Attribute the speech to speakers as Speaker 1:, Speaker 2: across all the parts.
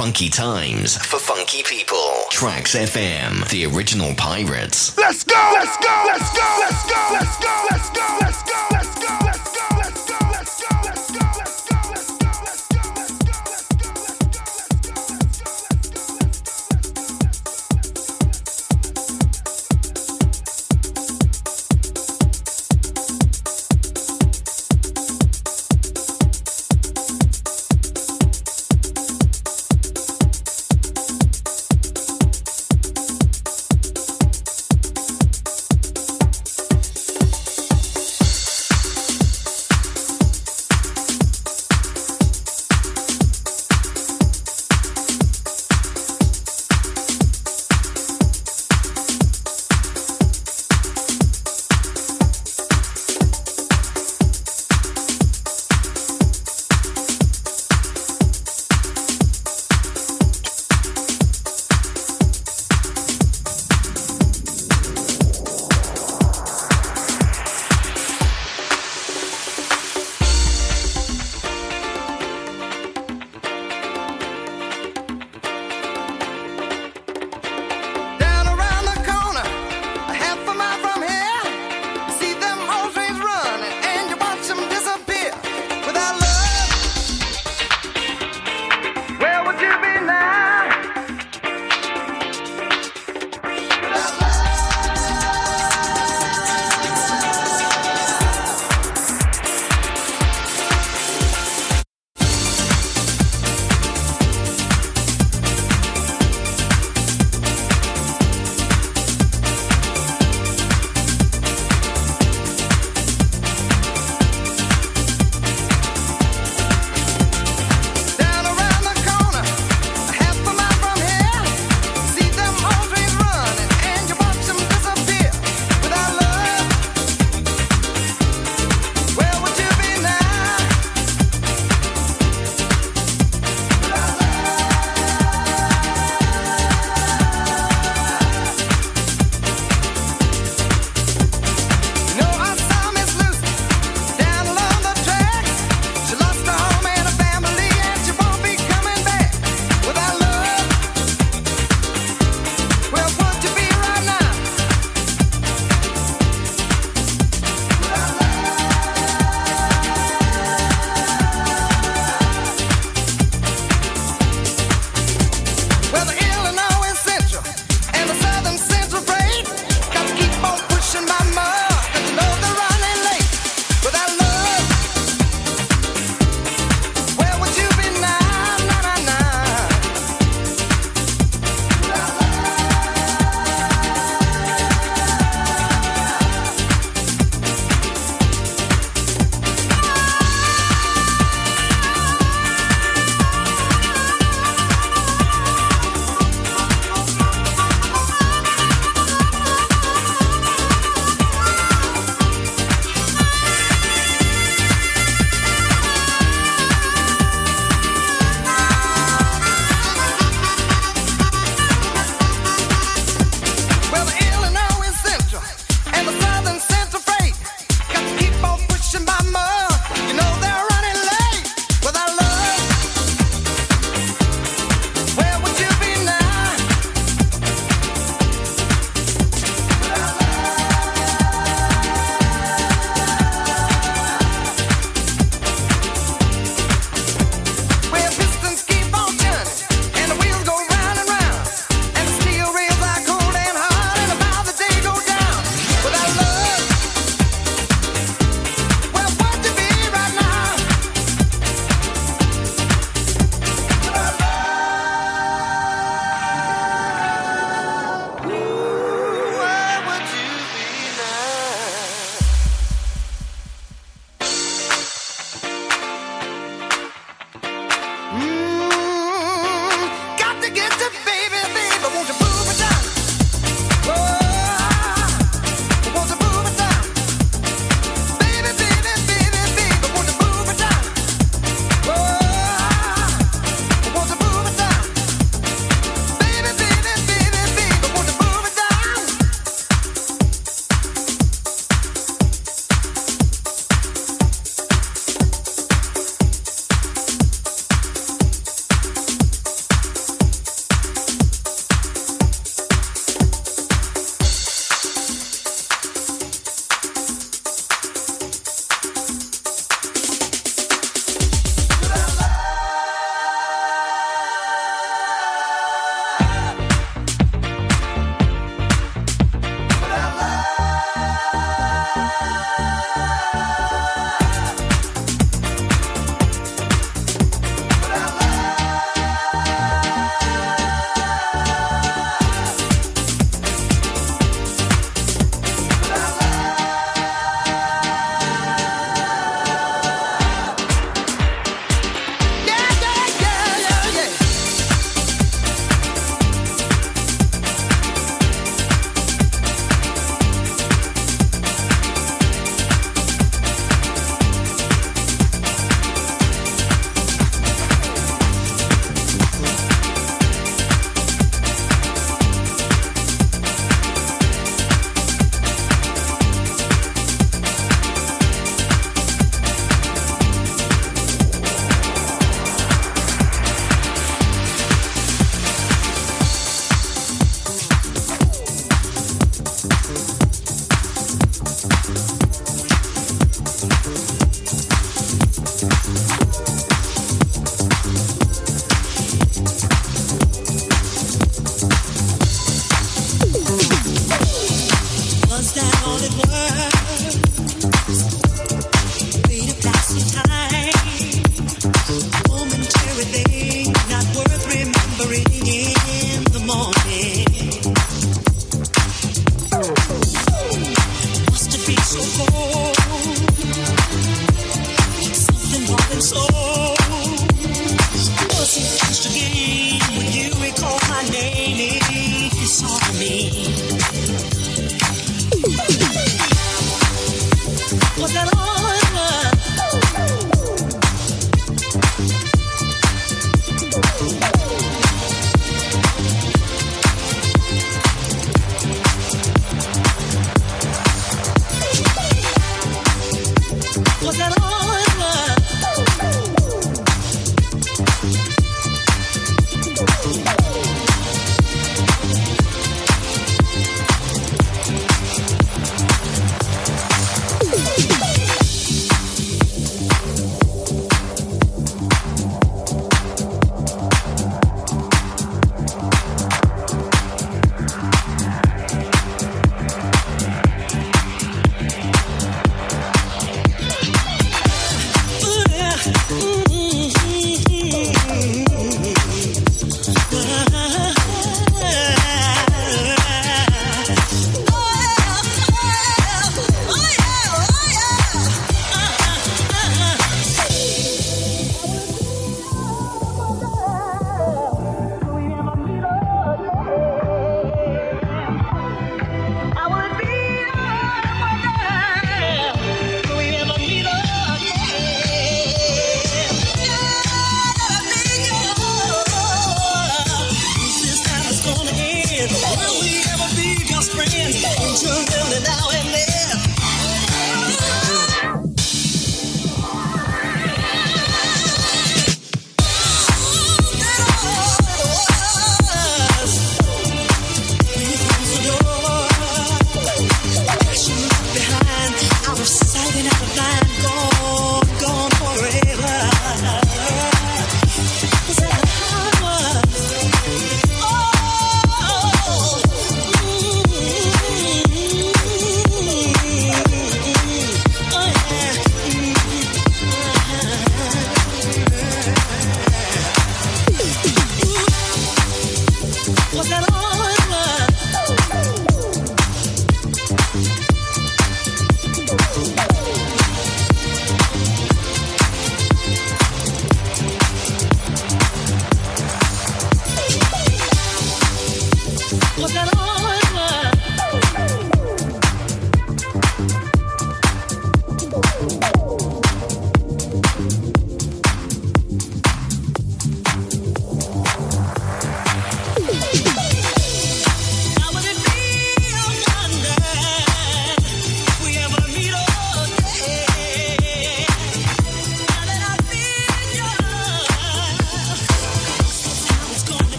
Speaker 1: funky times for funky people. Tracks FM, the original pirates. Let's go! Let's go! Let's go! Let's go! Let's go! Let's go! Let's go! Let's go! Let's go!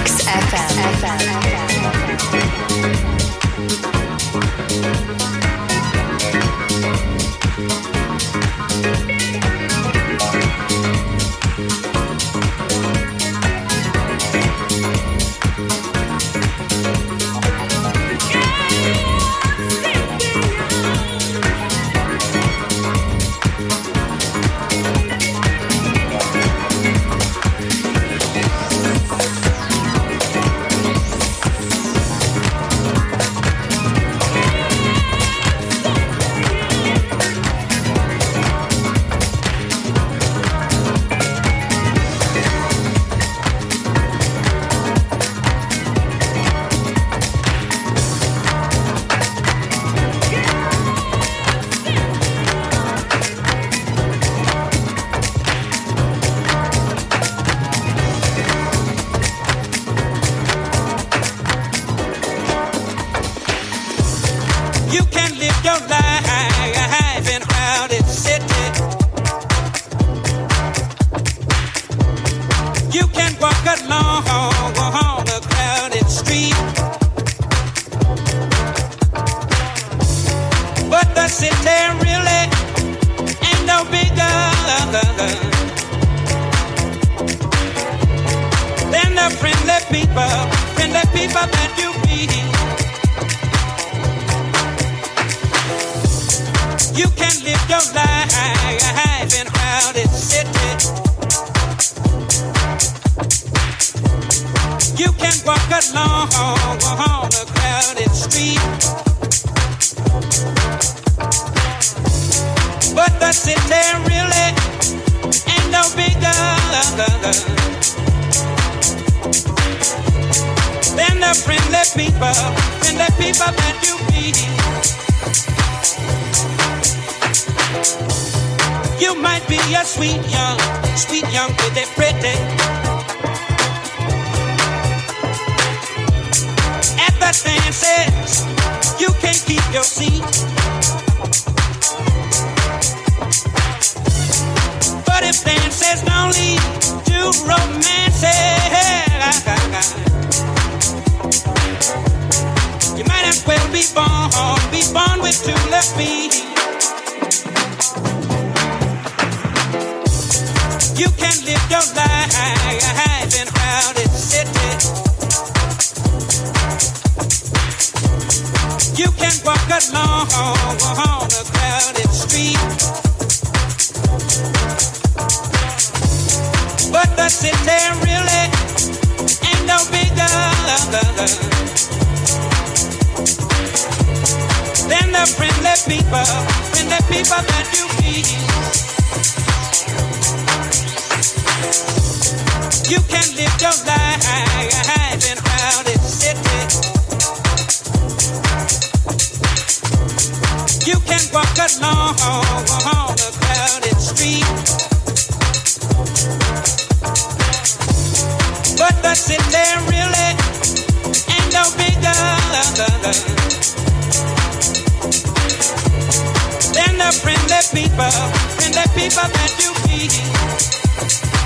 Speaker 2: You can
Speaker 3: walk along on crowded street. But the city really ain't no bigger than the friendly people, friendly people that you meet. You might be a sweet young, sweet young, pretty, pretty. you can't keep your seat. But if you might as well be born, be born with two left feet. You can live your life. walk along on a crowded street. But the city really ain't no bigger than the friendly people, friendly people that you meet. You can live your life in You can walk along a crowded street. But the there really ain't no bigger than the friendly people, friendly people that you meet.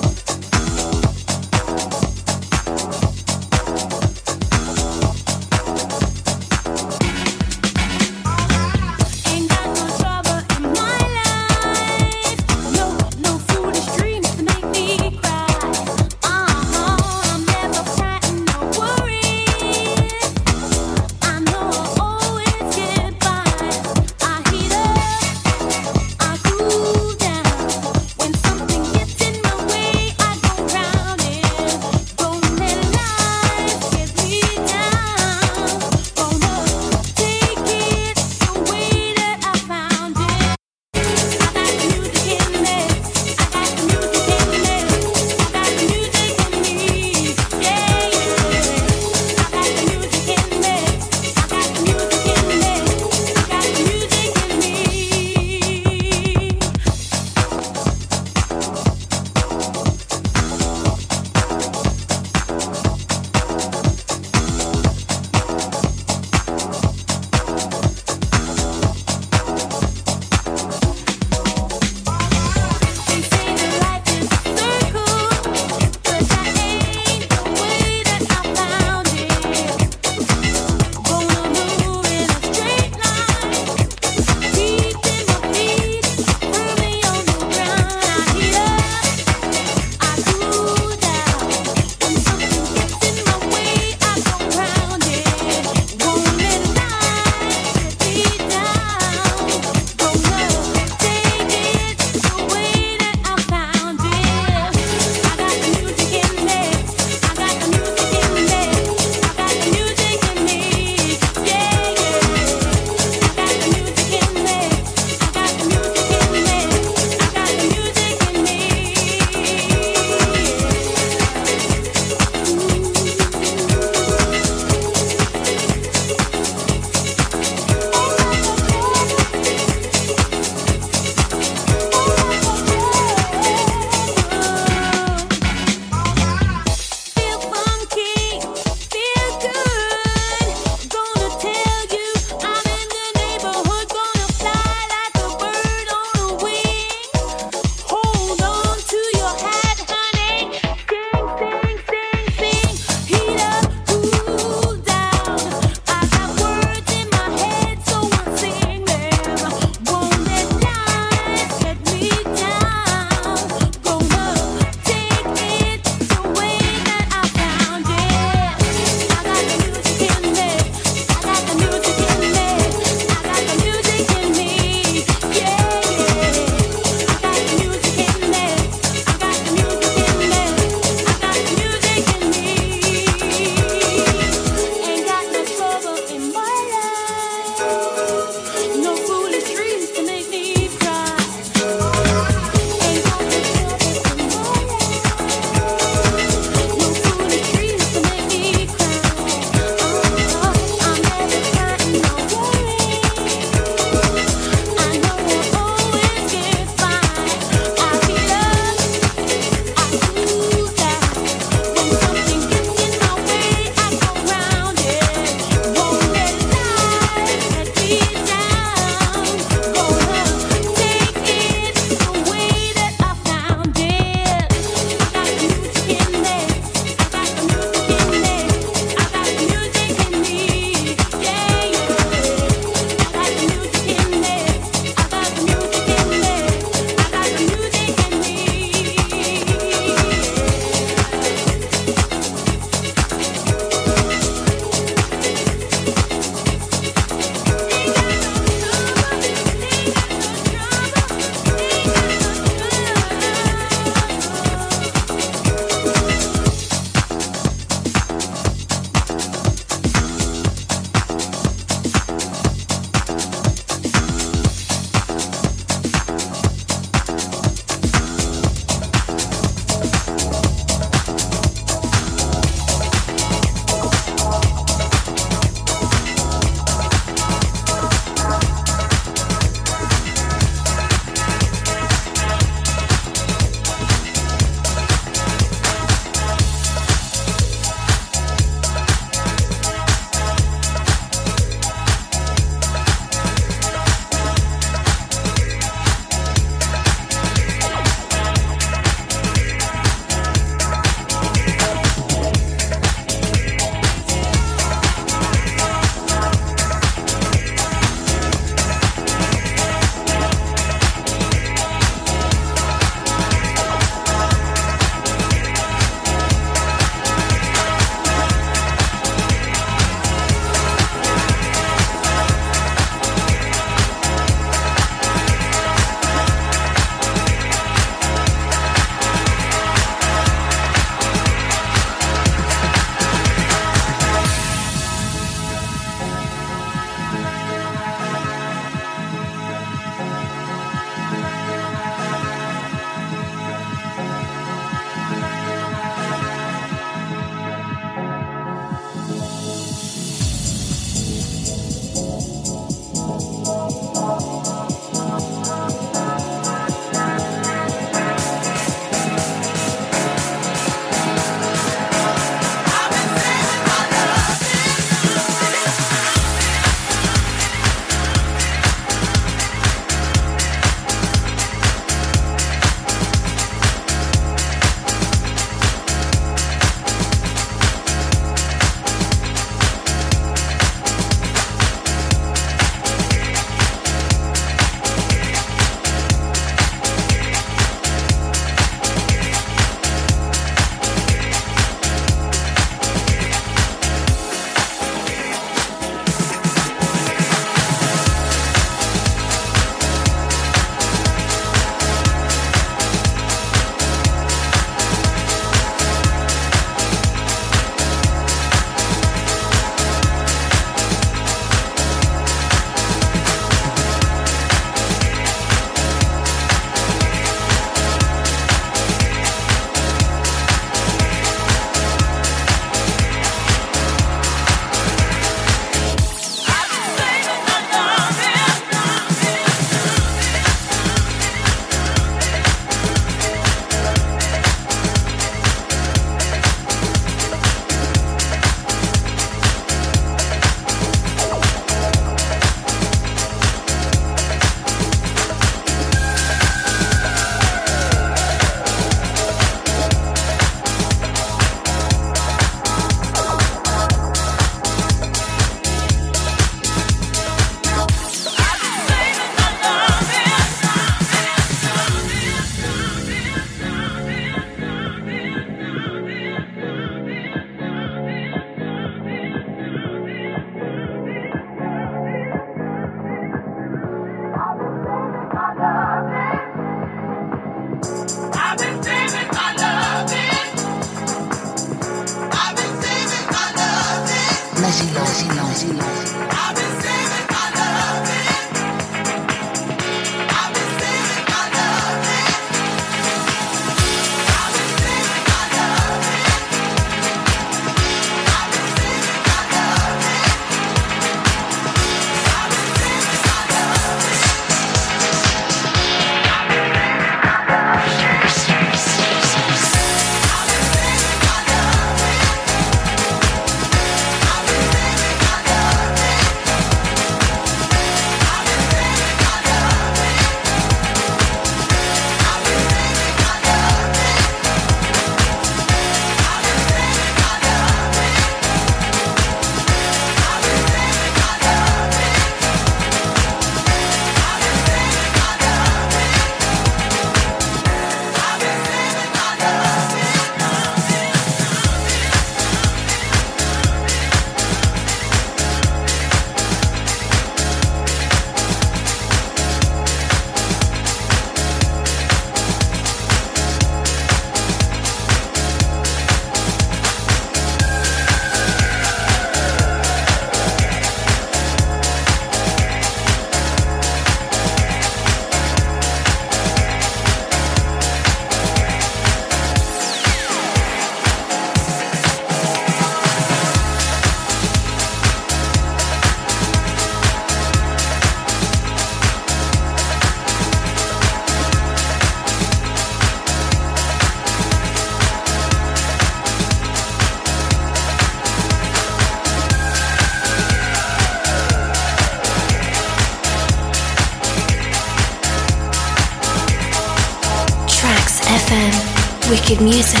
Speaker 4: Wicked music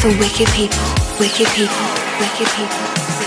Speaker 4: for wicked people, wicked people, wicked people.